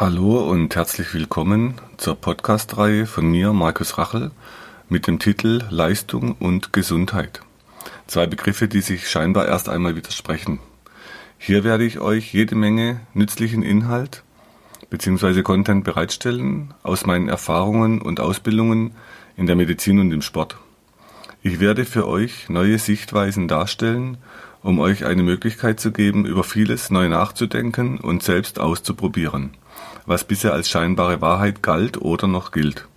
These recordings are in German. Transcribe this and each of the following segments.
Hallo und herzlich willkommen zur Podcast-Reihe von mir, Markus Rachel, mit dem Titel Leistung und Gesundheit. Zwei Begriffe, die sich scheinbar erst einmal widersprechen. Hier werde ich euch jede Menge nützlichen Inhalt bzw. Content bereitstellen aus meinen Erfahrungen und Ausbildungen in der Medizin und im Sport. Ich werde für euch neue Sichtweisen darstellen, um euch eine Möglichkeit zu geben, über vieles neu nachzudenken und selbst auszuprobieren was bisher als scheinbare Wahrheit galt oder noch gilt.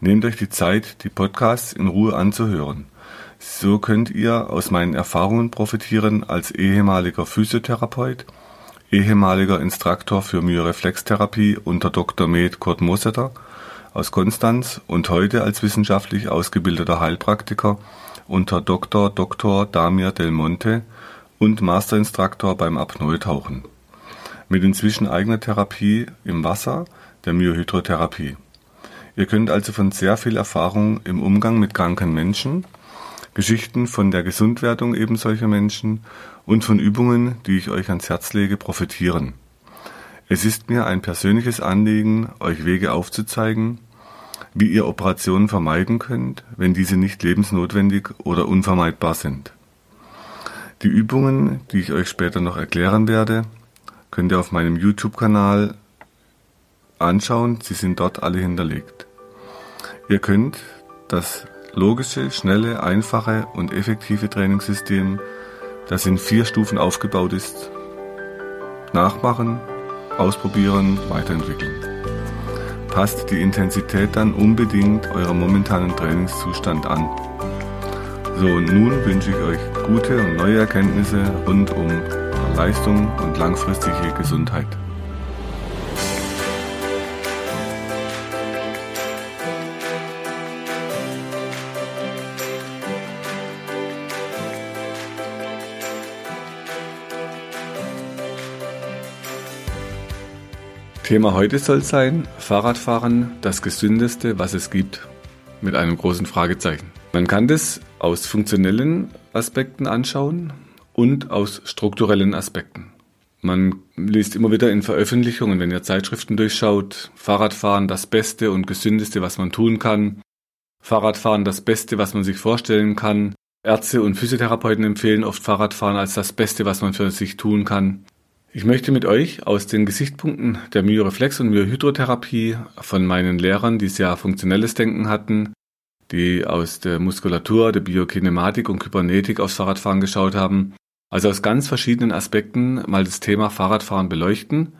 Nehmt euch die Zeit, die Podcasts in Ruhe anzuhören. So könnt ihr aus meinen Erfahrungen profitieren als ehemaliger Physiotherapeut, ehemaliger Instruktor für Myoreflextherapie unter Dr. Med Kurt Mosetter aus Konstanz und heute als wissenschaftlich ausgebildeter Heilpraktiker unter Dr. Dr. Damir Del Monte und Masterinstruktor beim Apnoe-Tauchen mit inzwischen eigener Therapie im Wasser, der Myohydrotherapie. Ihr könnt also von sehr viel Erfahrung im Umgang mit kranken Menschen, Geschichten von der Gesundwerdung eben solcher Menschen und von Übungen, die ich euch ans Herz lege, profitieren. Es ist mir ein persönliches Anliegen, euch Wege aufzuzeigen, wie ihr Operationen vermeiden könnt, wenn diese nicht lebensnotwendig oder unvermeidbar sind. Die Übungen, die ich euch später noch erklären werde, könnt ihr auf meinem YouTube-Kanal anschauen. Sie sind dort alle hinterlegt. Ihr könnt das logische, schnelle, einfache und effektive Trainingssystem, das in vier Stufen aufgebaut ist, nachmachen, ausprobieren, weiterentwickeln. Passt die Intensität dann unbedingt eurem momentanen Trainingszustand an. So, und nun wünsche ich euch gute und neue Erkenntnisse rund um Leistung und langfristige Gesundheit. Thema heute soll sein Fahrradfahren, das gesündeste, was es gibt, mit einem großen Fragezeichen. Man kann das aus funktionellen Aspekten anschauen, und aus strukturellen Aspekten. Man liest immer wieder in Veröffentlichungen, wenn ihr Zeitschriften durchschaut, Fahrradfahren das Beste und Gesündeste, was man tun kann. Fahrradfahren das Beste, was man sich vorstellen kann. Ärzte und Physiotherapeuten empfehlen oft Fahrradfahren als das Beste, was man für sich tun kann. Ich möchte mit euch aus den Gesichtspunkten der Myoreflex- und Myohydrotherapie von meinen Lehrern, die sehr funktionelles Denken hatten, die aus der Muskulatur, der Biokinematik und Kybernetik aufs Fahrradfahren geschaut haben, also aus ganz verschiedenen Aspekten mal das Thema Fahrradfahren beleuchten,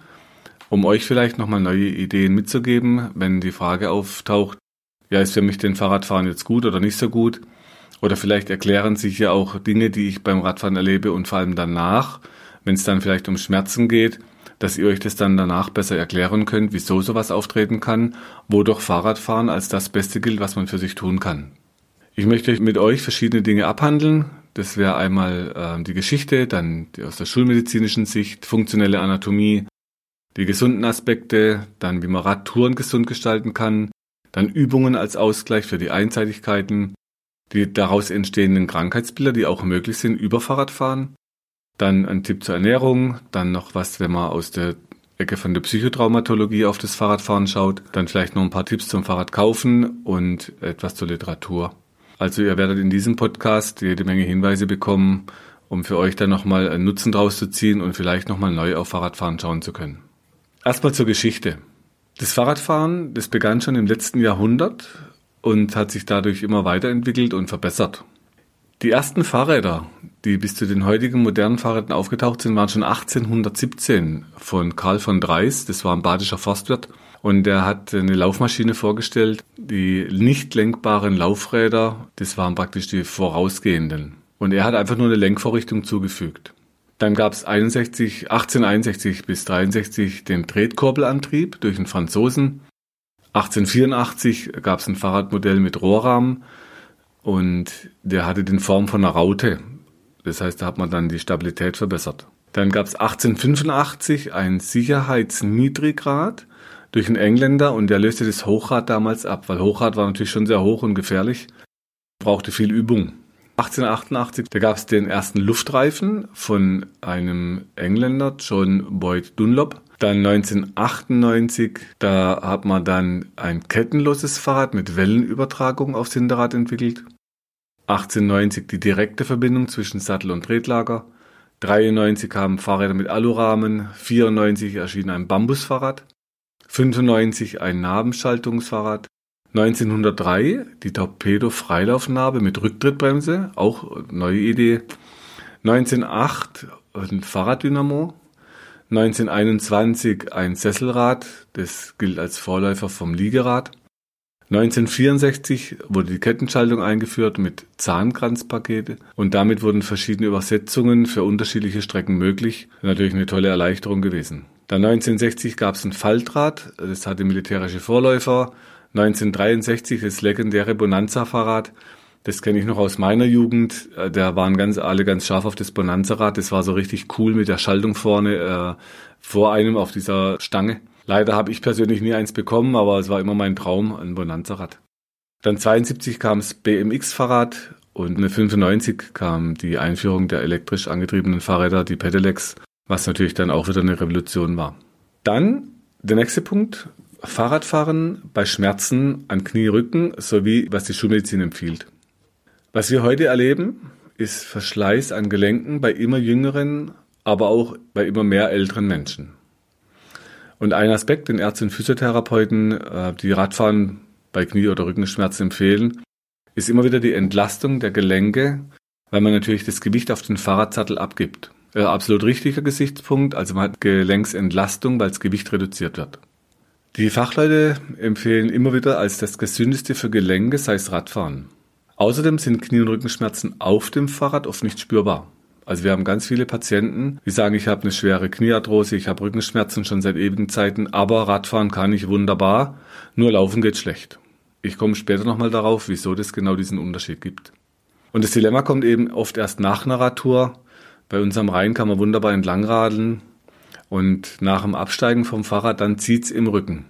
um euch vielleicht nochmal neue Ideen mitzugeben, wenn die Frage auftaucht, ja, ist für mich denn Fahrradfahren jetzt gut oder nicht so gut? Oder vielleicht erklären sich ja auch Dinge, die ich beim Radfahren erlebe und vor allem danach, wenn es dann vielleicht um Schmerzen geht, dass ihr euch das dann danach besser erklären könnt, wieso sowas auftreten kann, wo doch Fahrradfahren als das Beste gilt, was man für sich tun kann. Ich möchte mit euch verschiedene Dinge abhandeln, das wäre einmal äh, die Geschichte, dann die aus der schulmedizinischen Sicht, funktionelle Anatomie, die gesunden Aspekte, dann wie man Radtouren gesund gestalten kann, dann Übungen als Ausgleich für die Einseitigkeiten, die daraus entstehenden Krankheitsbilder, die auch möglich sind über Fahrradfahren, dann ein Tipp zur Ernährung, dann noch was, wenn man aus der Ecke von der Psychotraumatologie auf das Fahrradfahren schaut, dann vielleicht noch ein paar Tipps zum Fahrradkaufen und etwas zur Literatur. Also ihr werdet in diesem Podcast jede Menge Hinweise bekommen, um für euch dann nochmal einen Nutzen draus zu ziehen und vielleicht nochmal neu auf Fahrradfahren schauen zu können. Erstmal zur Geschichte. Das Fahrradfahren, das begann schon im letzten Jahrhundert und hat sich dadurch immer weiterentwickelt und verbessert. Die ersten Fahrräder, die bis zu den heutigen modernen Fahrrädern aufgetaucht sind, waren schon 1817 von Karl von Dreis, das war ein badischer Forstwirt, und er hat eine Laufmaschine vorgestellt. Die nicht lenkbaren Laufräder, das waren praktisch die vorausgehenden. Und er hat einfach nur eine Lenkvorrichtung zugefügt. Dann gab es 61, 1861 bis 63 den Tretkurbelantrieb durch einen Franzosen. 1884 gab es ein Fahrradmodell mit Rohrrahmen und der hatte den Form von einer Raute. Das heißt, da hat man dann die Stabilität verbessert. Dann gab es 1885 ein Sicherheitsniedrigrad durch einen Engländer und der löste das Hochrad damals ab, weil Hochrad war natürlich schon sehr hoch und gefährlich, brauchte viel Übung. 1888, da gab es den ersten Luftreifen von einem Engländer, John Boyd Dunlop. Dann 1998, da hat man dann ein kettenloses Fahrrad mit Wellenübertragung aufs Hinterrad entwickelt. 1890 die direkte Verbindung zwischen Sattel und Tretlager. 93 kamen Fahrräder mit Alurahmen. 94 erschien ein Bambusfahrrad. 95 ein Nabenschaltungsfahrrad. 1903 die Torpedo-Freilaufnarbe mit Rücktrittbremse, auch neue Idee. 1908 ein Fahrraddynamo. 1921 ein Sesselrad, das gilt als Vorläufer vom Liegerad. 1964 wurde die Kettenschaltung eingeführt mit Zahnkranzpakete und damit wurden verschiedene Übersetzungen für unterschiedliche Strecken möglich. Natürlich eine tolle Erleichterung gewesen. Dann 1960 gab es ein Faltrad, das hatte militärische Vorläufer. 1963 das legendäre Bonanza-Fahrrad, das kenne ich noch aus meiner Jugend. Äh, da waren ganz alle ganz scharf auf das Bonanza-Rad. Das war so richtig cool mit der Schaltung vorne äh, vor einem auf dieser Stange. Leider habe ich persönlich nie eins bekommen, aber es war immer mein Traum, ein Bonanza-Rad. Dann 72 kam das BMX-Fahrrad und mit 95 kam die Einführung der elektrisch angetriebenen Fahrräder, die Pedelecs, was natürlich dann auch wieder eine Revolution war. Dann der nächste Punkt, Fahrradfahren bei Schmerzen an Knie, Rücken sowie was die Schulmedizin empfiehlt. Was wir heute erleben, ist Verschleiß an Gelenken bei immer jüngeren, aber auch bei immer mehr älteren Menschen. Und ein Aspekt, den Ärzte und Physiotherapeuten, äh, die Radfahren bei Knie- oder Rückenschmerzen empfehlen, ist immer wieder die Entlastung der Gelenke, weil man natürlich das Gewicht auf den Fahrradsattel abgibt. Äh, absolut richtiger Gesichtspunkt, also man hat Gelenksentlastung, weil das Gewicht reduziert wird. Die Fachleute empfehlen immer wieder als das gesündeste für Gelenke sei es Radfahren. Außerdem sind Knie- und Rückenschmerzen auf dem Fahrrad oft nicht spürbar. Also wir haben ganz viele Patienten, die sagen, ich habe eine schwere Kniearthrose, ich habe Rückenschmerzen schon seit ewigen Zeiten, aber Radfahren kann ich wunderbar, nur Laufen geht schlecht. Ich komme später nochmal darauf, wieso das genau diesen Unterschied gibt. Und das Dilemma kommt eben oft erst nach einer Radtour. Bei uns am Rhein kann man wunderbar entlangradeln und nach dem Absteigen vom Fahrrad dann zieht's im Rücken.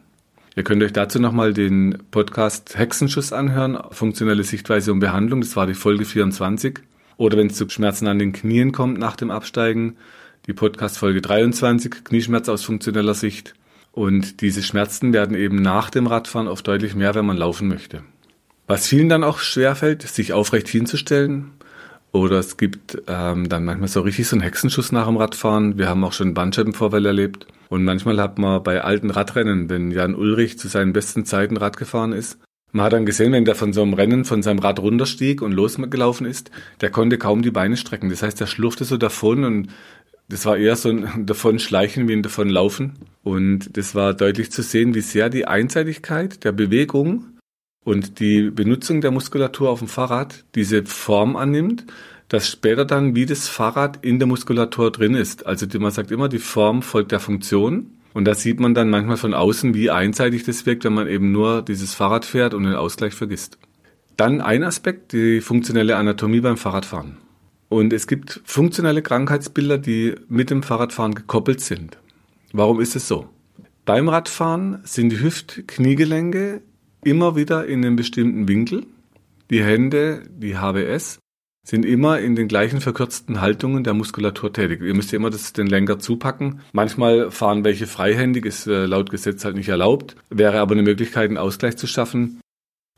Ihr könnt euch dazu nochmal den Podcast Hexenschuss anhören, funktionelle Sichtweise und Behandlung, das war die Folge 24. Oder wenn es zu Schmerzen an den Knien kommt nach dem Absteigen, die Podcast-Folge 23, Knieschmerz aus funktioneller Sicht. Und diese Schmerzen werden eben nach dem Radfahren oft deutlich mehr, wenn man laufen möchte. Was vielen dann auch schwerfällt, sich aufrecht hinzustellen. Oder es gibt ähm, dann manchmal so richtig so einen Hexenschuss nach dem Radfahren. Wir haben auch schon Bandscheibenvorfälle erlebt. Und manchmal hat man bei alten Radrennen, wenn Jan Ulrich zu seinen besten Zeiten Rad gefahren ist, man hat dann gesehen, wenn der von so einem Rennen von seinem Rad runterstieg und losgelaufen ist, der konnte kaum die Beine strecken. Das heißt, der schlurfte so davon und das war eher so ein davon schleichen wie ein davon laufen. Und das war deutlich zu sehen, wie sehr die Einseitigkeit der Bewegung und die Benutzung der Muskulatur auf dem Fahrrad diese Form annimmt, dass später dann wie das Fahrrad in der Muskulatur drin ist. Also man sagt immer, die Form folgt der Funktion. Und da sieht man dann manchmal von außen, wie einseitig das wirkt, wenn man eben nur dieses Fahrrad fährt und den Ausgleich vergisst. Dann ein Aspekt, die funktionelle Anatomie beim Fahrradfahren. Und es gibt funktionelle Krankheitsbilder, die mit dem Fahrradfahren gekoppelt sind. Warum ist es so? Beim Radfahren sind die Hüft-Kniegelenke immer wieder in einem bestimmten Winkel. Die Hände, die HBS, sind immer in den gleichen verkürzten Haltungen der Muskulatur tätig. Ihr müsst ja immer das, den Lenker zupacken. Manchmal fahren welche freihändig, ist äh, laut Gesetz halt nicht erlaubt. Wäre aber eine Möglichkeit, einen Ausgleich zu schaffen.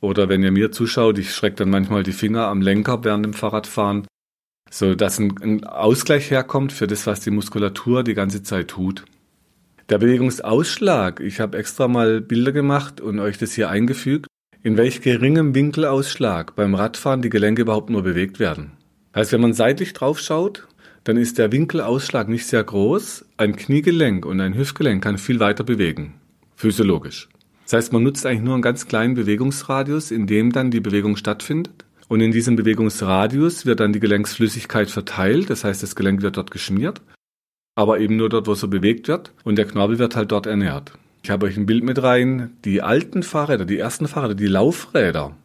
Oder wenn ihr mir zuschaut, ich schrecke dann manchmal die Finger am Lenker während dem Fahrradfahren, so dass ein, ein Ausgleich herkommt für das, was die Muskulatur die ganze Zeit tut. Der Bewegungsausschlag, ich habe extra mal Bilder gemacht und euch das hier eingefügt in welch geringem Winkelausschlag beim Radfahren die Gelenke überhaupt nur bewegt werden. Heißt, wenn man seitlich drauf schaut, dann ist der Winkelausschlag nicht sehr groß. Ein Kniegelenk und ein Hüftgelenk kann viel weiter bewegen. Physiologisch. Das heißt, man nutzt eigentlich nur einen ganz kleinen Bewegungsradius, in dem dann die Bewegung stattfindet. Und in diesem Bewegungsradius wird dann die Gelenksflüssigkeit verteilt. Das heißt, das Gelenk wird dort geschmiert. Aber eben nur dort, wo so bewegt wird. Und der Knorpel wird halt dort ernährt. Ich habe euch ein Bild mit rein. Die alten Fahrräder, die ersten Fahrräder, die Laufräder.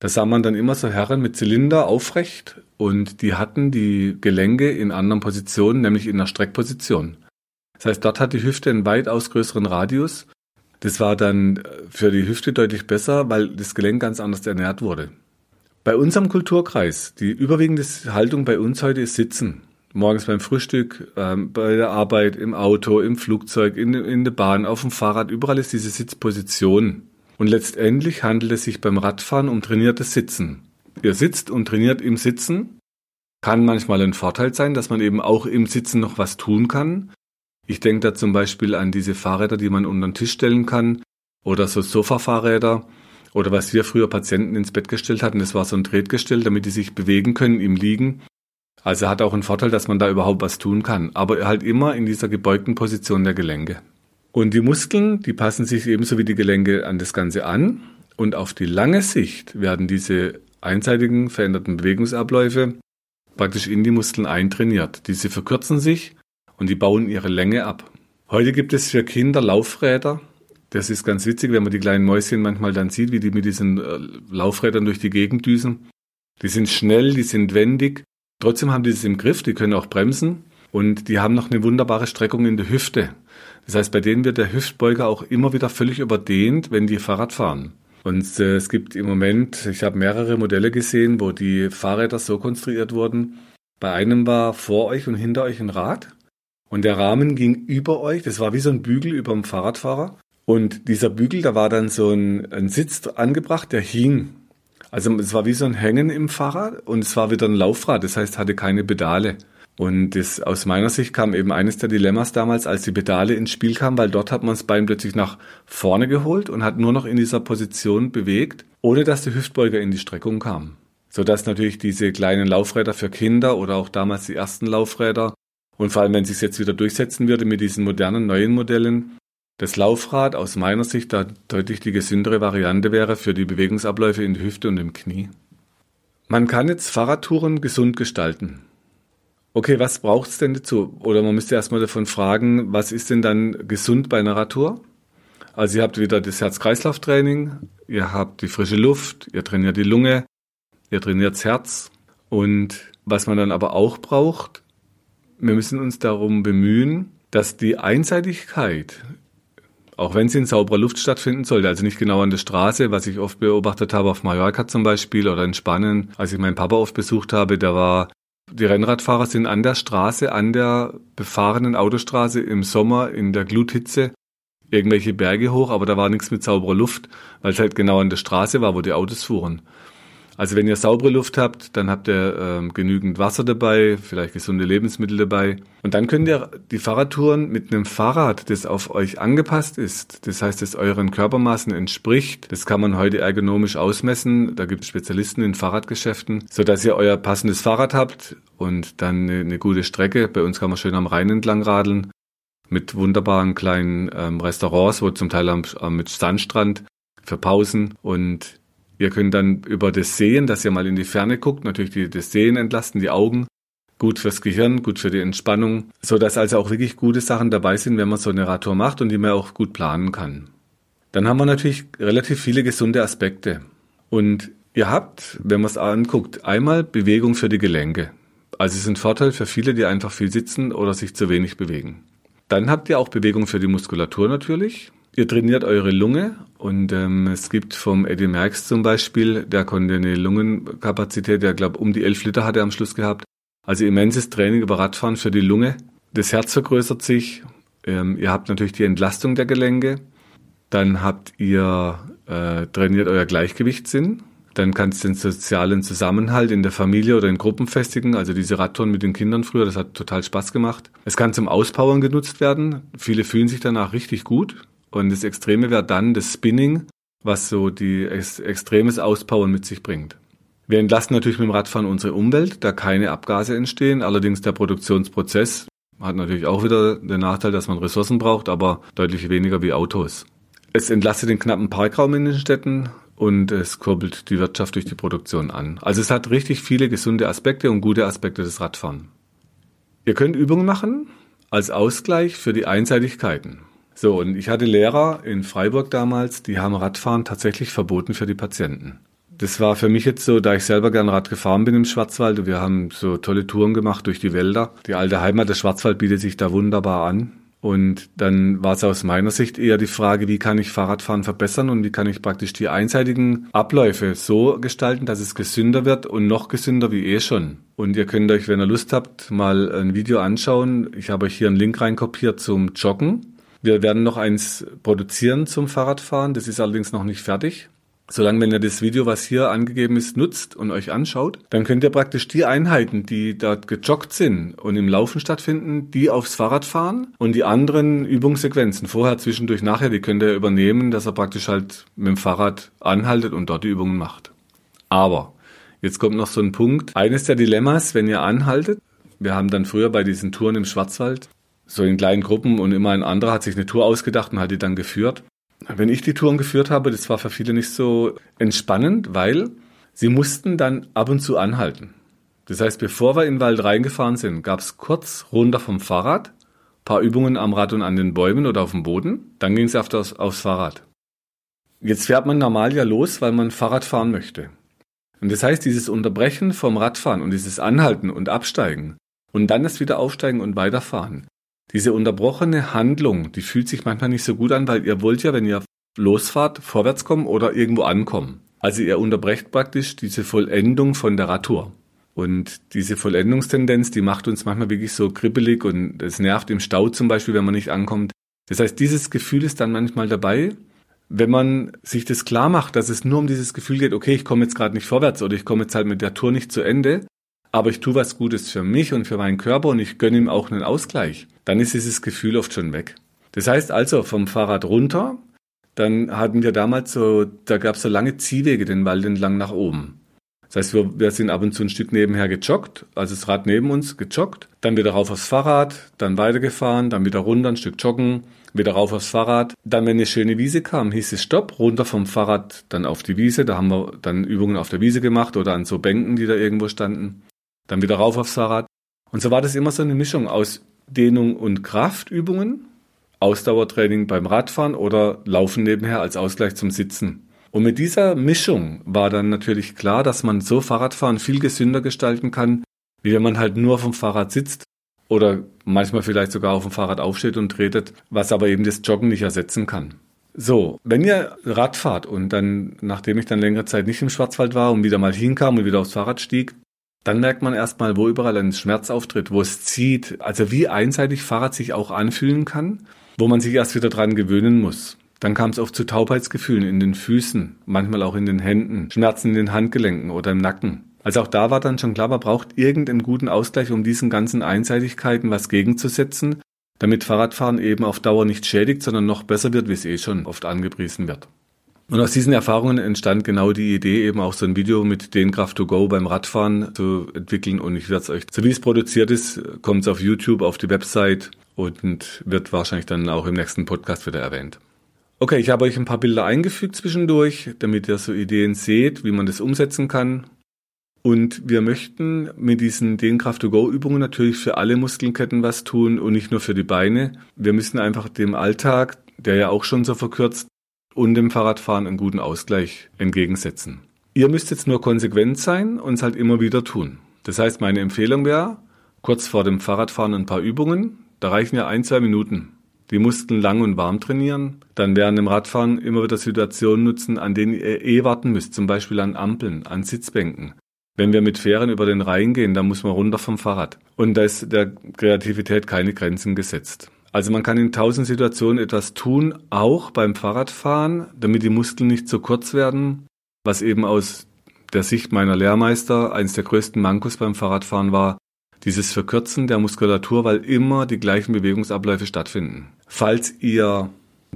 Da sah man dann immer so Herren mit Zylinder aufrecht und die hatten die Gelenke in anderen Positionen, nämlich in der Streckposition. Das heißt, dort hat die Hüfte einen weitaus größeren Radius. Das war dann für die Hüfte deutlich besser, weil das Gelenk ganz anders ernährt wurde. Bei unserem Kulturkreis, die überwiegende Haltung bei uns heute ist Sitzen. Morgens beim Frühstück, ähm, bei der Arbeit, im Auto, im Flugzeug, in, in der Bahn, auf dem Fahrrad, überall ist diese Sitzposition. Und letztendlich handelt es sich beim Radfahren um trainiertes Sitzen. Ihr sitzt und trainiert im Sitzen. Kann manchmal ein Vorteil sein, dass man eben auch im Sitzen noch was tun kann. Ich denke da zum Beispiel an diese Fahrräder, die man unter den Tisch stellen kann oder so Sofa-Fahrräder oder was wir früher Patienten ins Bett gestellt hatten, das war so ein Tretgestell, damit die sich bewegen können im Liegen. Also hat auch einen Vorteil, dass man da überhaupt was tun kann, aber halt immer in dieser gebeugten Position der Gelenke. Und die Muskeln, die passen sich ebenso wie die Gelenke an das Ganze an und auf die lange Sicht werden diese einseitigen veränderten Bewegungsabläufe praktisch in die Muskeln eintrainiert. Diese verkürzen sich und die bauen ihre Länge ab. Heute gibt es für Kinder Laufräder. Das ist ganz witzig, wenn man die kleinen Mäuschen manchmal dann sieht, wie die mit diesen äh, Laufrädern durch die Gegend düsen. Die sind schnell, die sind wendig. Trotzdem haben die es im Griff, die können auch bremsen und die haben noch eine wunderbare Streckung in der Hüfte. Das heißt, bei denen wird der Hüftbeuger auch immer wieder völlig überdehnt, wenn die Fahrrad fahren. Und äh, es gibt im Moment, ich habe mehrere Modelle gesehen, wo die Fahrräder so konstruiert wurden. Bei einem war vor euch und hinter euch ein Rad und der Rahmen ging über euch. Das war wie so ein Bügel über dem Fahrradfahrer. Und dieser Bügel, da war dann so ein, ein Sitz angebracht, der hing. Also es war wie so ein Hängen im Fahrrad und es war wieder ein Laufrad, das heißt hatte keine Pedale. Und das, aus meiner Sicht kam eben eines der Dilemmas damals, als die Pedale ins Spiel kamen, weil dort hat man das Bein plötzlich nach vorne geholt und hat nur noch in dieser Position bewegt, ohne dass der Hüftbeuger in die Streckung kam. Sodass natürlich diese kleinen Laufräder für Kinder oder auch damals die ersten Laufräder und vor allem, wenn sich jetzt wieder durchsetzen würde mit diesen modernen neuen Modellen, das Laufrad aus meiner Sicht da deutlich die gesündere Variante wäre für die Bewegungsabläufe in der Hüfte und im Knie. Man kann jetzt Fahrradtouren gesund gestalten. Okay, was braucht es denn dazu? Oder man müsste erstmal davon fragen, was ist denn dann gesund bei einer Radtour? Also ihr habt wieder das Herz-Kreislauf-Training, ihr habt die frische Luft, ihr trainiert die Lunge, ihr trainiert das Herz. Und was man dann aber auch braucht, wir müssen uns darum bemühen, dass die Einseitigkeit, auch wenn sie in sauberer Luft stattfinden sollte, also nicht genau an der Straße, was ich oft beobachtet habe auf Mallorca zum Beispiel oder in Spanien, als ich meinen Papa oft besucht habe, der war die Rennradfahrer sind an der Straße, an der befahrenen Autostraße im Sommer in der Gluthitze irgendwelche Berge hoch, aber da war nichts mit sauberer Luft, weil es halt genau an der Straße war, wo die Autos fuhren. Also wenn ihr saubere Luft habt, dann habt ihr ähm, genügend Wasser dabei, vielleicht gesunde Lebensmittel dabei. Und dann könnt ihr die Fahrradtouren mit einem Fahrrad, das auf euch angepasst ist, das heißt, das euren Körpermaßen entspricht, das kann man heute ergonomisch ausmessen. Da gibt es Spezialisten in Fahrradgeschäften, sodass ihr euer passendes Fahrrad habt und dann eine, eine gute Strecke. Bei uns kann man schön am Rhein entlang radeln mit wunderbaren kleinen ähm, Restaurants, wo zum Teil am, am, mit Sandstrand für Pausen und Ihr könnt dann über das Sehen, dass ihr mal in die Ferne guckt, natürlich die, das Sehen entlasten, die Augen. Gut fürs Gehirn, gut für die Entspannung, so dass also auch wirklich gute Sachen dabei sind, wenn man so eine Radtour macht und die man auch gut planen kann. Dann haben wir natürlich relativ viele gesunde Aspekte. Und ihr habt, wenn man es anguckt, einmal Bewegung für die Gelenke. Also es ist ein Vorteil für viele, die einfach viel sitzen oder sich zu wenig bewegen. Dann habt ihr auch Bewegung für die Muskulatur natürlich. Ihr trainiert eure Lunge und ähm, es gibt vom Eddie Merckx zum Beispiel, der konnte eine Lungenkapazität, der glaube um die 11 Liter hat er am Schluss gehabt. Also immenses Training über Radfahren für die Lunge. Das Herz vergrößert sich. Ähm, ihr habt natürlich die Entlastung der Gelenke. Dann habt ihr äh, trainiert euer Gleichgewichtssinn. Dann kannst du den sozialen Zusammenhalt in der Familie oder in Gruppen festigen. Also diese Radtouren mit den Kindern früher, das hat total Spaß gemacht. Es kann zum Auspowern genutzt werden. Viele fühlen sich danach richtig gut. Und das Extreme wäre dann das Spinning, was so die ex extremes Auspowern mit sich bringt. Wir entlasten natürlich mit dem Radfahren unsere Umwelt, da keine Abgase entstehen. Allerdings der Produktionsprozess hat natürlich auch wieder den Nachteil, dass man Ressourcen braucht, aber deutlich weniger wie Autos. Es entlastet den knappen Parkraum in den Städten und es kurbelt die Wirtschaft durch die Produktion an. Also es hat richtig viele gesunde Aspekte und gute Aspekte des Radfahren. Ihr könnt Übungen machen als Ausgleich für die Einseitigkeiten. So, und ich hatte Lehrer in Freiburg damals, die haben Radfahren tatsächlich verboten für die Patienten. Das war für mich jetzt so, da ich selber gern Rad gefahren bin im Schwarzwald wir haben so tolle Touren gemacht durch die Wälder. Die alte Heimat des Schwarzwald bietet sich da wunderbar an. Und dann war es aus meiner Sicht eher die Frage, wie kann ich Fahrradfahren verbessern und wie kann ich praktisch die einseitigen Abläufe so gestalten, dass es gesünder wird und noch gesünder wie eh schon. Und ihr könnt euch, wenn ihr Lust habt, mal ein Video anschauen. Ich habe euch hier einen Link reinkopiert zum Joggen. Wir werden noch eins produzieren zum Fahrradfahren. Das ist allerdings noch nicht fertig. Solange, wenn ihr das Video, was hier angegeben ist, nutzt und euch anschaut, dann könnt ihr praktisch die Einheiten, die dort gejoggt sind und im Laufen stattfinden, die aufs Fahrrad fahren und die anderen Übungssequenzen, vorher, zwischendurch, nachher, die könnt ihr übernehmen, dass ihr praktisch halt mit dem Fahrrad anhaltet und dort die Übungen macht. Aber jetzt kommt noch so ein Punkt. Eines der Dilemmas, wenn ihr anhaltet, wir haben dann früher bei diesen Touren im Schwarzwald so in kleinen Gruppen und immer ein anderer hat sich eine Tour ausgedacht und hat die dann geführt. Wenn ich die Touren geführt habe, das war für viele nicht so entspannend, weil sie mussten dann ab und zu anhalten. Das heißt, bevor wir in den Wald reingefahren sind, gab es kurz runter vom Fahrrad, paar Übungen am Rad und an den Bäumen oder auf dem Boden, dann ging es auf das, aufs Fahrrad. Jetzt fährt man normal ja los, weil man Fahrrad fahren möchte. Und das heißt, dieses Unterbrechen vom Radfahren und dieses Anhalten und Absteigen und dann das wieder aufsteigen und weiterfahren, diese unterbrochene Handlung, die fühlt sich manchmal nicht so gut an, weil ihr wollt ja, wenn ihr losfahrt, vorwärts kommen oder irgendwo ankommen. Also ihr unterbrecht praktisch diese Vollendung von der Radtour. Und diese Vollendungstendenz, die macht uns manchmal wirklich so kribbelig und es nervt im Stau zum Beispiel, wenn man nicht ankommt. Das heißt, dieses Gefühl ist dann manchmal dabei, wenn man sich das klar macht, dass es nur um dieses Gefühl geht, okay, ich komme jetzt gerade nicht vorwärts oder ich komme jetzt halt mit der Tour nicht zu Ende, aber ich tue was Gutes für mich und für meinen Körper und ich gönne ihm auch einen Ausgleich, dann ist dieses Gefühl oft schon weg. Das heißt also vom Fahrrad runter, dann hatten wir damals so, da gab es so lange Ziehwege den Wald entlang nach oben. Das heißt, wir, wir sind ab und zu ein Stück nebenher gejoggt, also das Rad neben uns gejoggt, dann wieder rauf aufs Fahrrad, dann weitergefahren, dann wieder runter, ein Stück joggen, wieder rauf aufs Fahrrad. Dann, wenn eine schöne Wiese kam, hieß es Stopp, runter vom Fahrrad, dann auf die Wiese. Da haben wir dann Übungen auf der Wiese gemacht oder an so Bänken, die da irgendwo standen dann wieder rauf aufs Fahrrad. Und so war das immer so eine Mischung aus Dehnung und Kraftübungen, Ausdauertraining beim Radfahren oder Laufen nebenher als Ausgleich zum Sitzen. Und mit dieser Mischung war dann natürlich klar, dass man so Fahrradfahren viel gesünder gestalten kann, wie wenn man halt nur auf dem Fahrrad sitzt oder manchmal vielleicht sogar auf dem Fahrrad aufsteht und tretet, was aber eben das Joggen nicht ersetzen kann. So, wenn ihr Rad fahrt und dann, nachdem ich dann längere Zeit nicht im Schwarzwald war und wieder mal hinkam und wieder aufs Fahrrad stieg, dann merkt man erstmal, wo überall ein Schmerz auftritt, wo es zieht, also wie einseitig Fahrrad sich auch anfühlen kann, wo man sich erst wieder dran gewöhnen muss. Dann kam es oft zu Taubheitsgefühlen in den Füßen, manchmal auch in den Händen, Schmerzen in den Handgelenken oder im Nacken. Also auch da war dann schon klar, man braucht irgendeinen guten Ausgleich, um diesen ganzen Einseitigkeiten was gegenzusetzen, damit Fahrradfahren eben auf Dauer nicht schädigt, sondern noch besser wird, wie es eh schon oft angepriesen wird. Und aus diesen Erfahrungen entstand genau die Idee, eben auch so ein Video mit den Kraft to Go beim Radfahren zu entwickeln. Und ich werde es euch, so wie es produziert ist, kommt es auf YouTube, auf die Website und wird wahrscheinlich dann auch im nächsten Podcast wieder erwähnt. Okay, ich habe euch ein paar Bilder eingefügt zwischendurch, damit ihr so Ideen seht, wie man das umsetzen kann. Und wir möchten mit diesen Dehnkraft to Go Übungen natürlich für alle Muskelketten was tun und nicht nur für die Beine. Wir müssen einfach dem Alltag, der ja auch schon so verkürzt, und dem Fahrradfahren einen guten Ausgleich entgegensetzen. Ihr müsst jetzt nur konsequent sein und es halt immer wieder tun. Das heißt, meine Empfehlung wäre, kurz vor dem Fahrradfahren ein paar Übungen. Da reichen ja ein, zwei Minuten. Die Muskeln lang und warm trainieren. Dann während dem Radfahren immer wieder Situationen nutzen, an denen ihr eh warten müsst. Zum Beispiel an Ampeln, an Sitzbänken. Wenn wir mit Fähren über den Rhein gehen, dann muss man runter vom Fahrrad. Und da ist der Kreativität keine Grenzen gesetzt. Also man kann in tausend Situationen etwas tun, auch beim Fahrradfahren, damit die Muskeln nicht zu kurz werden, was eben aus der Sicht meiner Lehrmeister eines der größten Mankos beim Fahrradfahren war, dieses Verkürzen der Muskulatur, weil immer die gleichen Bewegungsabläufe stattfinden. Falls ihr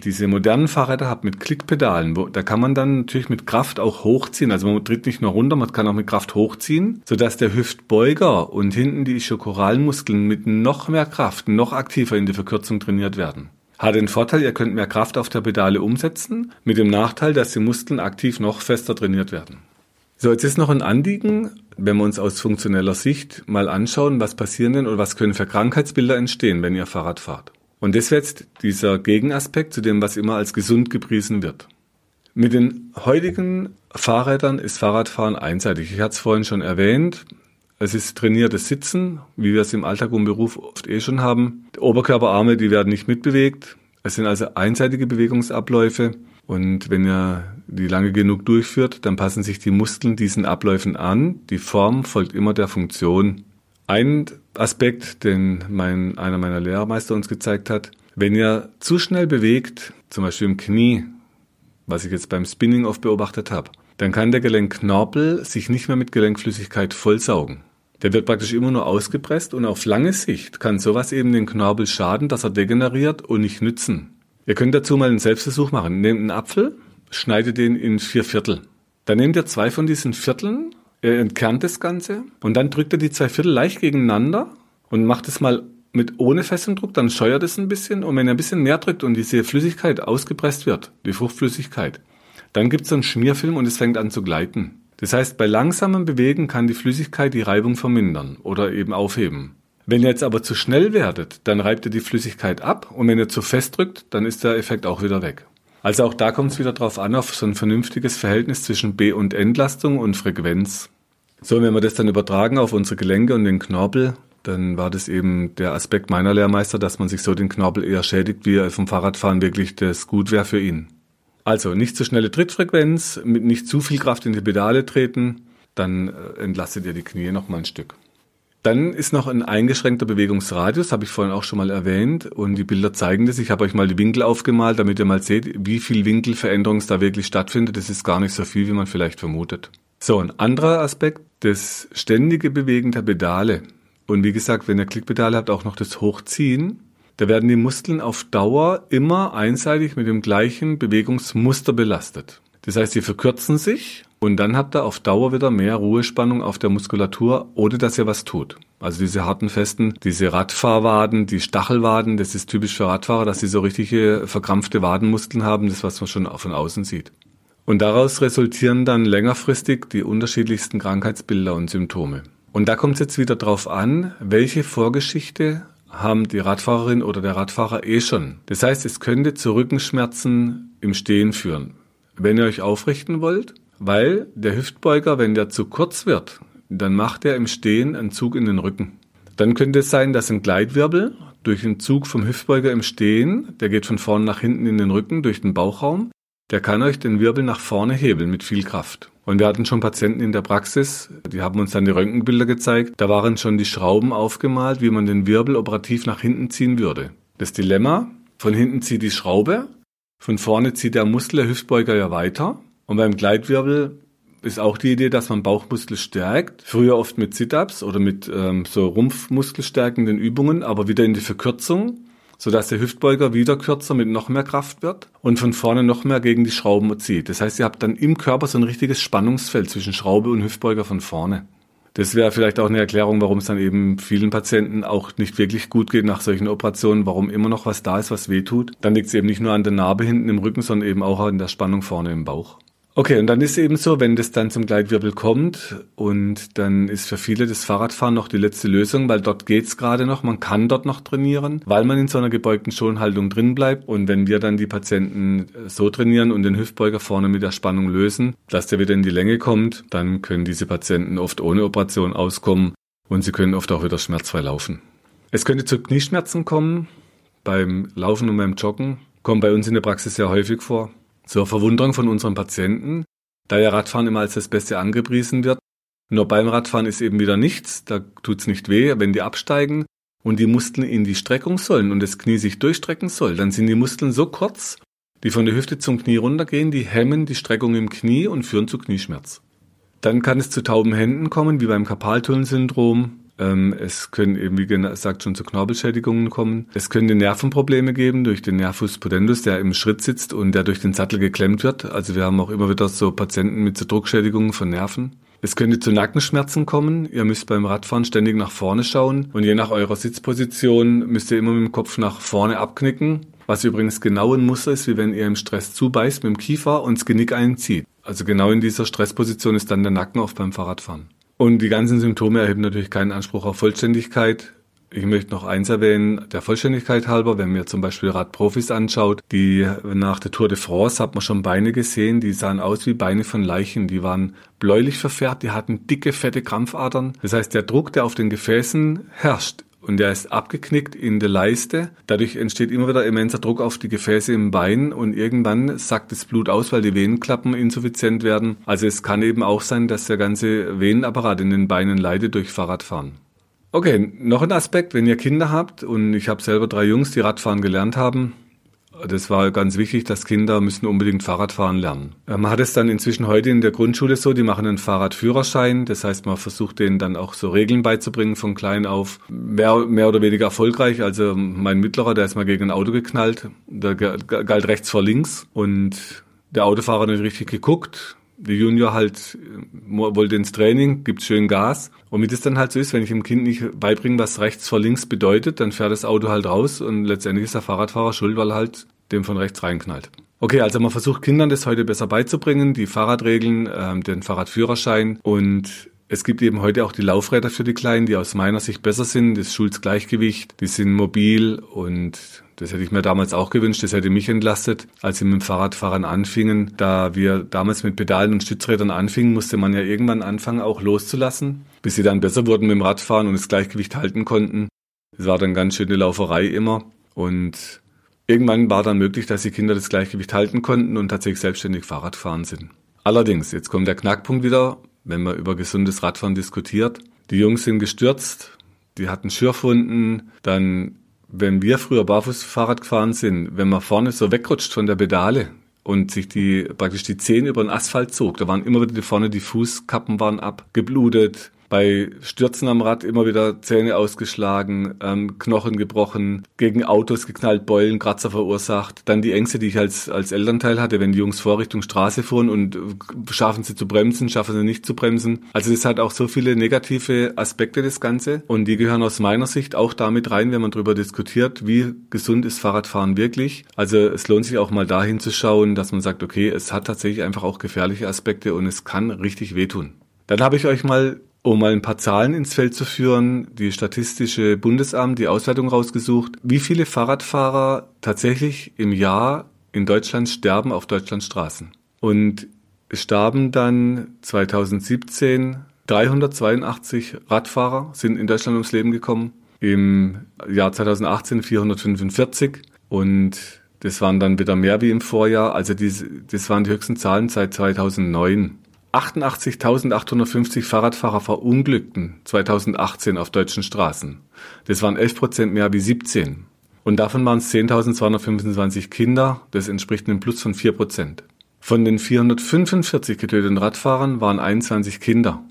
diese modernen Fahrräder habt mit Klickpedalen, wo, da kann man dann natürlich mit Kraft auch hochziehen. Also man tritt nicht nur runter, man kann auch mit Kraft hochziehen, sodass der Hüftbeuger und hinten die Ischokoralmuskeln mit noch mehr Kraft, noch aktiver in die Verkürzung trainiert werden. Hat den Vorteil, ihr könnt mehr Kraft auf der Pedale umsetzen, mit dem Nachteil, dass die Muskeln aktiv noch fester trainiert werden. So, jetzt ist noch ein Anliegen, wenn wir uns aus funktioneller Sicht mal anschauen, was passieren denn oder was können für Krankheitsbilder entstehen, wenn ihr Fahrrad fahrt. Und das wäre jetzt dieser Gegenaspekt zu dem, was immer als gesund gepriesen wird. Mit den heutigen Fahrrädern ist Fahrradfahren einseitig. Ich hatte es vorhin schon erwähnt. Es ist trainiertes Sitzen, wie wir es im Alltag und Beruf oft eh schon haben. Die Oberkörperarme, die werden nicht mitbewegt. Es sind also einseitige Bewegungsabläufe. Und wenn ihr die lange genug durchführt, dann passen sich die Muskeln diesen Abläufen an. Die Form folgt immer der Funktion. Ein Aspekt, den mein, einer meiner Lehrermeister uns gezeigt hat, wenn ihr zu schnell bewegt, zum Beispiel im Knie, was ich jetzt beim Spinning oft beobachtet habe, dann kann der Gelenkknorpel sich nicht mehr mit Gelenkflüssigkeit vollsaugen. Der wird praktisch immer nur ausgepresst und auf lange Sicht kann sowas eben den Knorpel schaden, dass er degeneriert und nicht nützen. Ihr könnt dazu mal einen Selbstversuch machen. Nehmt einen Apfel, schneidet den in vier Viertel. Dann nehmt ihr zwei von diesen Vierteln, ihr entkernt das Ganze und dann drückt ihr die zwei Viertel leicht gegeneinander und macht es mal mit ohne festen Druck, dann scheuert es ein bisschen und wenn ihr ein bisschen mehr drückt und diese Flüssigkeit ausgepresst wird, die Fruchtflüssigkeit, dann gibt es einen Schmierfilm und es fängt an zu gleiten. Das heißt, bei langsamem Bewegen kann die Flüssigkeit die Reibung vermindern oder eben aufheben. Wenn ihr jetzt aber zu schnell werdet, dann reibt ihr die Flüssigkeit ab und wenn ihr zu fest drückt, dann ist der Effekt auch wieder weg. Also auch da kommt es wieder drauf an, auf so ein vernünftiges Verhältnis zwischen B- und Entlastung und Frequenz. So, wenn wir das dann übertragen auf unsere Gelenke und den Knorpel, dann war das eben der Aspekt meiner Lehrmeister, dass man sich so den Knorpel eher schädigt, wie er vom Fahrradfahren wirklich das gut wäre für ihn. Also nicht zu schnelle Trittfrequenz, mit nicht zu viel Kraft in die Pedale treten, dann äh, entlastet ihr die Knie noch mal ein Stück. Dann ist noch ein eingeschränkter Bewegungsradius, habe ich vorhin auch schon mal erwähnt. Und die Bilder zeigen das. Ich habe euch mal die Winkel aufgemalt, damit ihr mal seht, wie viel Winkelveränderung da wirklich stattfindet. Das ist gar nicht so viel, wie man vielleicht vermutet. So, ein anderer Aspekt, das ständige Bewegen der Pedale. Und wie gesagt, wenn ihr Klickpedale habt, auch noch das Hochziehen. Da werden die Muskeln auf Dauer immer einseitig mit dem gleichen Bewegungsmuster belastet. Das heißt, sie verkürzen sich und dann habt ihr auf Dauer wieder mehr Ruhespannung auf der Muskulatur, ohne dass ihr was tut. Also diese harten Festen, diese Radfahrwaden, die Stachelwaden, das ist typisch für Radfahrer, dass sie so richtige verkrampfte Wadenmuskeln haben, das was man schon von außen sieht. Und daraus resultieren dann längerfristig die unterschiedlichsten Krankheitsbilder und Symptome. Und da kommt es jetzt wieder drauf an, welche Vorgeschichte haben die Radfahrerin oder der Radfahrer eh schon. Das heißt, es könnte zu Rückenschmerzen im Stehen führen. Wenn ihr euch aufrichten wollt, weil der Hüftbeuger, wenn der zu kurz wird, dann macht er im Stehen einen Zug in den Rücken. Dann könnte es sein, dass ein Gleitwirbel durch den Zug vom Hüftbeuger im Stehen, der geht von vorne nach hinten in den Rücken durch den Bauchraum, der kann euch den Wirbel nach vorne hebeln mit viel Kraft. Und wir hatten schon Patienten in der Praxis, die haben uns dann die Röntgenbilder gezeigt. Da waren schon die Schrauben aufgemalt, wie man den Wirbel operativ nach hinten ziehen würde. Das Dilemma, von hinten zieht die Schraube, von vorne zieht der Muskel, der Hüftbeuger ja weiter. Und beim Gleitwirbel ist auch die Idee, dass man Bauchmuskel stärkt. Früher oft mit Sit-Ups oder mit ähm, so Rumpfmuskelstärkenden Übungen, aber wieder in die Verkürzung sodass der Hüftbeuger wieder kürzer mit noch mehr Kraft wird und von vorne noch mehr gegen die Schrauben zieht. Das heißt, ihr habt dann im Körper so ein richtiges Spannungsfeld zwischen Schraube und Hüftbeuger von vorne. Das wäre vielleicht auch eine Erklärung, warum es dann eben vielen Patienten auch nicht wirklich gut geht nach solchen Operationen, warum immer noch was da ist, was weh tut. Dann liegt es eben nicht nur an der Narbe hinten im Rücken, sondern eben auch an der Spannung vorne im Bauch. Okay, und dann ist eben so, wenn das dann zum Gleitwirbel kommt und dann ist für viele das Fahrradfahren noch die letzte Lösung, weil dort geht's gerade noch, man kann dort noch trainieren, weil man in so einer gebeugten Schonhaltung drin bleibt. Und wenn wir dann die Patienten äh, so trainieren und den Hüftbeuger vorne mit der Spannung lösen, dass der wieder in die Länge kommt, dann können diese Patienten oft ohne Operation auskommen und sie können oft auch wieder schmerzfrei laufen. Es könnte zu Knieschmerzen kommen beim Laufen und beim Joggen, kommt bei uns in der Praxis sehr häufig vor zur Verwunderung von unseren Patienten, da ja Radfahren immer als das Beste angepriesen wird. Nur beim Radfahren ist eben wieder nichts, da tut's nicht weh, wenn die absteigen und die Muskeln in die Streckung sollen und das Knie sich durchstrecken soll, dann sind die Muskeln so kurz, die von der Hüfte zum Knie runtergehen, die hemmen die Streckung im Knie und führen zu Knieschmerz. Dann kann es zu tauben Händen kommen, wie beim Karpaltunnelsyndrom. Ähm, es können eben, wie gesagt, schon zu Knorpelschädigungen kommen. Es können Nervenprobleme geben durch den Nervus pudendus, der im Schritt sitzt und der durch den Sattel geklemmt wird. Also wir haben auch immer wieder so Patienten mit so Druckschädigungen von Nerven. Es könnte zu Nackenschmerzen kommen. Ihr müsst beim Radfahren ständig nach vorne schauen und je nach eurer Sitzposition müsst ihr immer mit dem Kopf nach vorne abknicken. Was übrigens genau ein Muster ist, wie wenn ihr im Stress zubeißt mit dem Kiefer und das Genick einzieht. Also genau in dieser Stressposition ist dann der Nacken oft beim Fahrradfahren. Und die ganzen Symptome erheben natürlich keinen Anspruch auf Vollständigkeit. Ich möchte noch eins erwähnen, der Vollständigkeit halber, wenn mir zum Beispiel Radprofis anschaut, die nach der Tour de France hat man schon Beine gesehen, die sahen aus wie Beine von Leichen, die waren bläulich verfärbt, die hatten dicke, fette Krampfadern. Das heißt, der Druck, der auf den Gefäßen herrscht, und der ist abgeknickt in der Leiste. Dadurch entsteht immer wieder immenser Druck auf die Gefäße im Bein und irgendwann sackt das Blut aus, weil die Venenklappen insuffizient werden. Also es kann eben auch sein, dass der ganze Venenapparat in den Beinen leidet durch Fahrradfahren. Okay, noch ein Aspekt, wenn ihr Kinder habt und ich habe selber drei Jungs, die Radfahren gelernt haben, das war ganz wichtig, dass Kinder müssen unbedingt Fahrrad fahren lernen. Äh, man hat es dann inzwischen heute in der Grundschule so, die machen einen Fahrradführerschein. Das heißt, man versucht denen dann auch so Regeln beizubringen von klein auf. Mehr, mehr oder weniger erfolgreich. Also mein Mittlerer, der ist mal gegen ein Auto geknallt. Der galt rechts vor links und der Autofahrer hat nicht richtig geguckt. Der Junior halt wollte ins Training, gibt schön Gas. Und wie das dann halt so ist, wenn ich dem Kind nicht beibringe, was rechts vor links bedeutet, dann fährt das Auto halt raus und letztendlich ist der Fahrradfahrer schuld, weil halt dem von rechts reinknallt. Okay, also man versucht Kindern das heute besser beizubringen, die Fahrradregeln, ähm, den Fahrradführerschein und es gibt eben heute auch die Laufräder für die Kleinen, die aus meiner Sicht besser sind. Das schult Gleichgewicht, die sind mobil und das hätte ich mir damals auch gewünscht. Das hätte mich entlastet, als wir mit dem Fahrradfahren anfingen. Da wir damals mit Pedalen und Stützrädern anfingen, musste man ja irgendwann anfangen, auch loszulassen, bis sie dann besser wurden mit dem Radfahren und das Gleichgewicht halten konnten. Es war dann ganz schöne Lauferei immer. Und irgendwann war dann möglich, dass die Kinder das Gleichgewicht halten konnten und tatsächlich selbstständig Fahrrad fahren sind. Allerdings, jetzt kommt der Knackpunkt wieder, wenn man über gesundes Radfahren diskutiert. Die Jungs sind gestürzt, die hatten Schürfwunden, dann wenn wir früher barfuß Fahrrad gefahren sind, wenn man vorne so wegrutscht von der Pedale und sich die praktisch die Zehen über den Asphalt zog, da waren immer wieder vorne die Fußkappen waren abgeblutet, bei Stürzen am Rad immer wieder Zähne ausgeschlagen, ähm, Knochen gebrochen, gegen Autos geknallt, Beulen, Kratzer verursacht. Dann die Ängste, die ich als, als Elternteil hatte, wenn die Jungs vor Richtung Straße fuhren und schaffen sie zu bremsen, schaffen sie nicht zu bremsen. Also das hat auch so viele negative Aspekte, das Ganze. Und die gehören aus meiner Sicht auch damit rein, wenn man darüber diskutiert, wie gesund ist Fahrradfahren wirklich. Also es lohnt sich auch mal dahin zu schauen, dass man sagt, okay, es hat tatsächlich einfach auch gefährliche Aspekte und es kann richtig wehtun. Dann habe ich euch mal um mal ein paar Zahlen ins Feld zu führen, die Statistische Bundesamt die Auswertung rausgesucht, wie viele Fahrradfahrer tatsächlich im Jahr in Deutschland sterben auf Deutschlands Straßen. Und es starben dann 2017 382 Radfahrer sind in Deutschland ums Leben gekommen. Im Jahr 2018 445 und das waren dann wieder mehr wie im Vorjahr. Also diese, das waren die höchsten Zahlen seit 2009. 88.850 Fahrradfahrer verunglückten 2018 auf deutschen Straßen. Das waren 11 Prozent mehr wie 17. Und davon waren es 10.225 Kinder. Das entspricht einem Plus von 4 Prozent. Von den 445 getöteten Radfahrern waren 21 Kinder.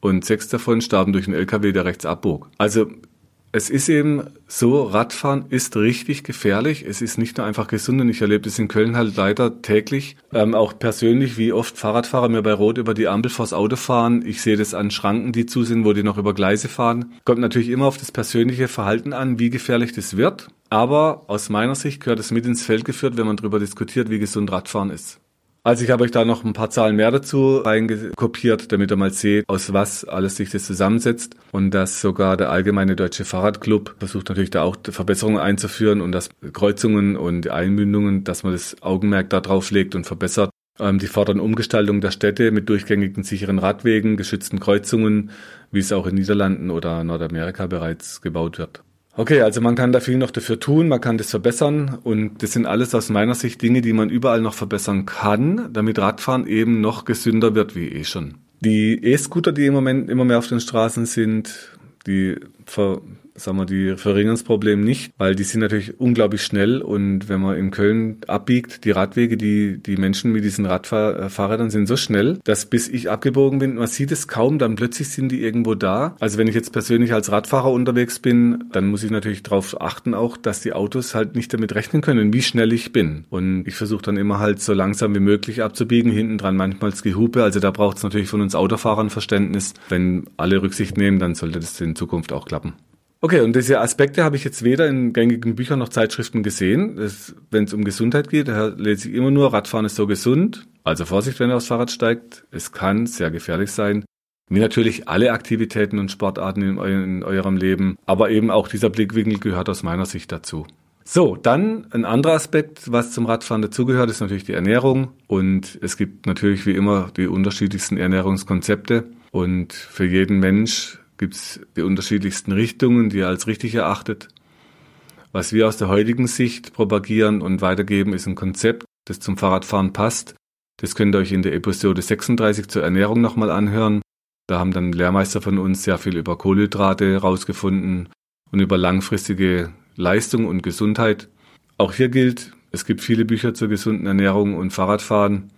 Und sechs davon starben durch einen LKW, der rechts abbog. Also es ist eben so, Radfahren ist richtig gefährlich. Es ist nicht nur einfach gesund und ich erlebe das in Köln halt leider täglich. Ähm, auch persönlich, wie oft Fahrradfahrer mir bei Rot über die Ampel vors Auto fahren. Ich sehe das an Schranken, die zu sind, wo die noch über Gleise fahren. Kommt natürlich immer auf das persönliche Verhalten an, wie gefährlich das wird. Aber aus meiner Sicht gehört es mit ins Feld geführt, wenn man darüber diskutiert, wie gesund Radfahren ist. Also ich habe euch da noch ein paar Zahlen mehr dazu reingekopiert, damit ihr mal seht, aus was alles sich das zusammensetzt und dass sogar der allgemeine deutsche Fahrradclub versucht natürlich da auch Verbesserungen einzuführen und dass Kreuzungen und Einmündungen, dass man das Augenmerk da drauf legt und verbessert. Ähm, die fordern Umgestaltung der Städte mit durchgängigen sicheren Radwegen, geschützten Kreuzungen, wie es auch in Niederlanden oder Nordamerika bereits gebaut wird. Okay, also man kann da viel noch dafür tun, man kann das verbessern und das sind alles aus meiner Sicht Dinge, die man überall noch verbessern kann, damit Radfahren eben noch gesünder wird wie eh schon. Die E-Scooter, die im Moment immer mehr auf den Straßen sind, die ver sagen wir, die verringern das Problem nicht, weil die sind natürlich unglaublich schnell und wenn man in Köln abbiegt, die Radwege, die, die Menschen mit diesen Radfahrrädern sind so schnell, dass bis ich abgebogen bin, man sieht es kaum, dann plötzlich sind die irgendwo da. Also wenn ich jetzt persönlich als Radfahrer unterwegs bin, dann muss ich natürlich darauf achten auch, dass die Autos halt nicht damit rechnen können, wie schnell ich bin. Und ich versuche dann immer halt so langsam wie möglich abzubiegen, hinten dran manchmal das Gehupe. Also da braucht es natürlich von uns Autofahrern Verständnis. Wenn alle Rücksicht nehmen, dann sollte das in Zukunft auch klappen. Okay, und diese Aspekte habe ich jetzt weder in gängigen Büchern noch Zeitschriften gesehen. Wenn es um Gesundheit geht, lese ich immer nur, Radfahren ist so gesund. Also Vorsicht, wenn ihr aufs Fahrrad steigt. Es kann sehr gefährlich sein. Wie natürlich alle Aktivitäten und Sportarten in, eu in eurem Leben, aber eben auch dieser Blickwinkel gehört aus meiner Sicht dazu. So, dann ein anderer Aspekt, was zum Radfahren dazugehört, ist natürlich die Ernährung. Und es gibt natürlich wie immer die unterschiedlichsten Ernährungskonzepte. Und für jeden Mensch gibt es die unterschiedlichsten Richtungen, die er als richtig erachtet. Was wir aus der heutigen Sicht propagieren und weitergeben, ist ein Konzept, das zum Fahrradfahren passt. Das könnt ihr euch in der Episode 36 zur Ernährung nochmal anhören. Da haben dann Lehrmeister von uns sehr viel über Kohlenhydrate rausgefunden und über langfristige Leistung und Gesundheit. Auch hier gilt, es gibt viele Bücher zur gesunden Ernährung und Fahrradfahren.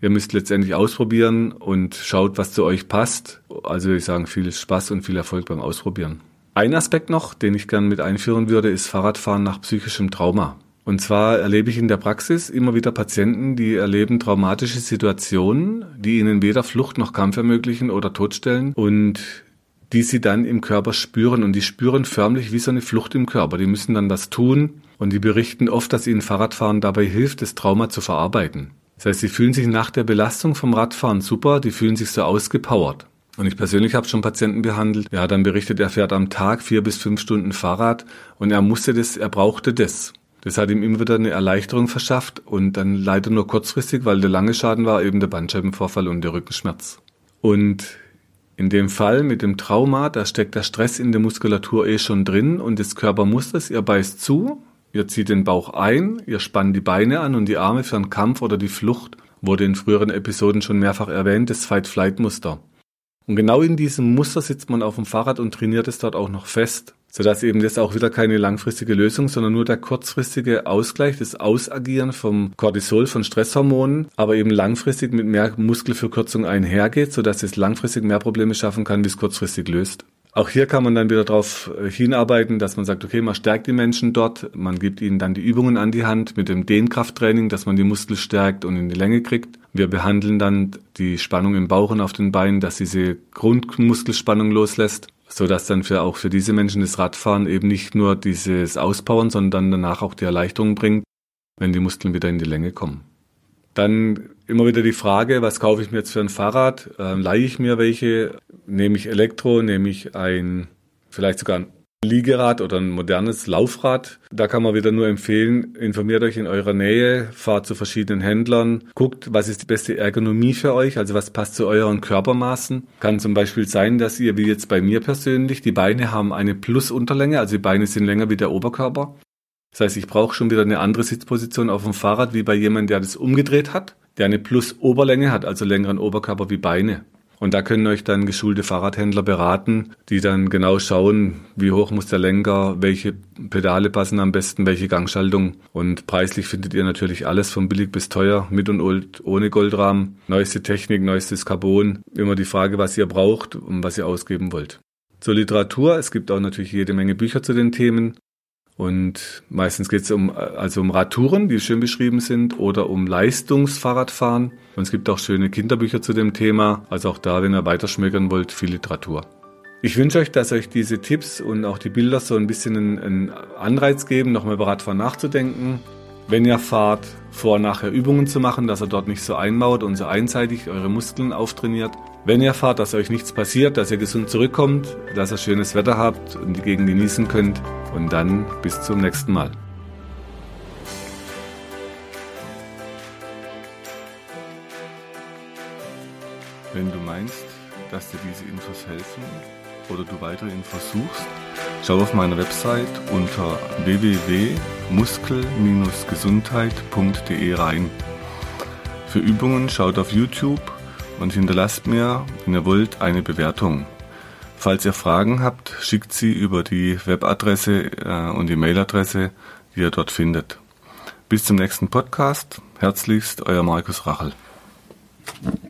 Ihr müsst letztendlich ausprobieren und schaut, was zu euch passt. Also ich sage viel Spaß und viel Erfolg beim Ausprobieren. Ein Aspekt noch, den ich gern mit einführen würde, ist Fahrradfahren nach psychischem Trauma. Und zwar erlebe ich in der Praxis immer wieder Patienten, die erleben traumatische Situationen, die ihnen weder Flucht noch Kampf ermöglichen oder totstellen und die sie dann im Körper spüren und die spüren förmlich wie so eine Flucht im Körper. Die müssen dann was tun und die berichten oft, dass ihnen Fahrradfahren dabei hilft, das Trauma zu verarbeiten. Das heißt, sie fühlen sich nach der Belastung vom Radfahren super, die fühlen sich so ausgepowert. Und ich persönlich habe schon Patienten behandelt. Ja, dann berichtet, er fährt am Tag vier bis fünf Stunden Fahrrad und er musste das, er brauchte das. Das hat ihm immer wieder eine Erleichterung verschafft und dann leider nur kurzfristig, weil der lange Schaden war eben der Bandscheibenvorfall und der Rückenschmerz. Und in dem Fall mit dem Trauma, da steckt der Stress in der Muskulatur eh schon drin und das Körper muss das, ihr beißt zu, Ihr zieht den Bauch ein, ihr spannt die Beine an und die Arme für einen Kampf oder die Flucht, wurde in früheren Episoden schon mehrfach erwähnt, das Fight-Flight-Muster. Und genau in diesem Muster sitzt man auf dem Fahrrad und trainiert es dort auch noch fest, sodass eben das auch wieder keine langfristige Lösung, sondern nur der kurzfristige Ausgleich, das Ausagieren vom Cortisol, von Stresshormonen, aber eben langfristig mit mehr Muskelverkürzung einhergeht, sodass es langfristig mehr Probleme schaffen kann, wie es kurzfristig löst. Auch hier kann man dann wieder darauf äh, hinarbeiten, dass man sagt, okay, man stärkt die Menschen dort, man gibt ihnen dann die Übungen an die Hand mit dem Dehnkrafttraining, dass man die Muskel stärkt und in die Länge kriegt. Wir behandeln dann die Spannung im Bauch und auf den Beinen, dass diese Grundmuskelspannung loslässt, so dass dann für auch für diese Menschen das Radfahren eben nicht nur dieses Auspowern, sondern danach auch die Erleichterung bringt, wenn die Muskeln wieder in die Länge kommen. Dann immer wieder die Frage, was kaufe ich mir jetzt für ein Fahrrad? Ähm, leihe ich mir welche? Nehme ich Elektro? Nehme ich ein, vielleicht sogar ein Liegerad oder ein modernes Laufrad. Da kann man wieder nur empfehlen, informiert euch in eurer Nähe, fahrt zu verschiedenen Händlern, guckt, was ist die beste Ergonomie für euch, also was passt zu euren Körpermaßen. Kann zum Beispiel sein, dass ihr, wie jetzt bei mir persönlich, die Beine haben eine Plusunterlänge, also die Beine sind länger wie der Oberkörper. Das heißt, ich brauche schon wieder eine andere Sitzposition auf dem Fahrrad wie bei jemandem, der das umgedreht hat, der eine Plus-Oberlänge hat, also längeren Oberkörper wie Beine. Und da können euch dann geschulte Fahrradhändler beraten, die dann genau schauen, wie hoch muss der Lenker, welche Pedale passen am besten, welche Gangschaltung. Und preislich findet ihr natürlich alles von billig bis teuer, mit und ohne Goldrahmen, neueste Technik, neuestes Carbon. Immer die Frage, was ihr braucht und was ihr ausgeben wollt. Zur Literatur, es gibt auch natürlich jede Menge Bücher zu den Themen. Und meistens geht es um, also um Radtouren, die schön beschrieben sind, oder um Leistungsfahrradfahren. Und es gibt auch schöne Kinderbücher zu dem Thema. Also auch da, wenn ihr weiterschmökern wollt, viel Literatur. Ich wünsche euch, dass euch diese Tipps und auch die Bilder so ein bisschen einen, Anreiz geben, nochmal über Radfahren nachzudenken. Wenn ihr fahrt, vor und nachher Übungen zu machen, dass ihr dort nicht so einmaut und so einseitig eure Muskeln auftrainiert. Wenn ihr fahrt, dass euch nichts passiert, dass ihr gesund zurückkommt, dass ihr schönes Wetter habt und die Gegend genießen könnt. Und dann bis zum nächsten Mal. Wenn du meinst, dass dir diese Infos helfen oder du weitere Infos suchst, schau auf meiner Website unter www.muskel-gesundheit.de rein. Für Übungen schaut auf YouTube und hinterlasst mir, wenn ihr wollt, eine Bewertung. Falls ihr Fragen habt, schickt sie über die Webadresse äh, und die Mailadresse, die ihr dort findet. Bis zum nächsten Podcast. Herzlichst, euer Markus Rachel.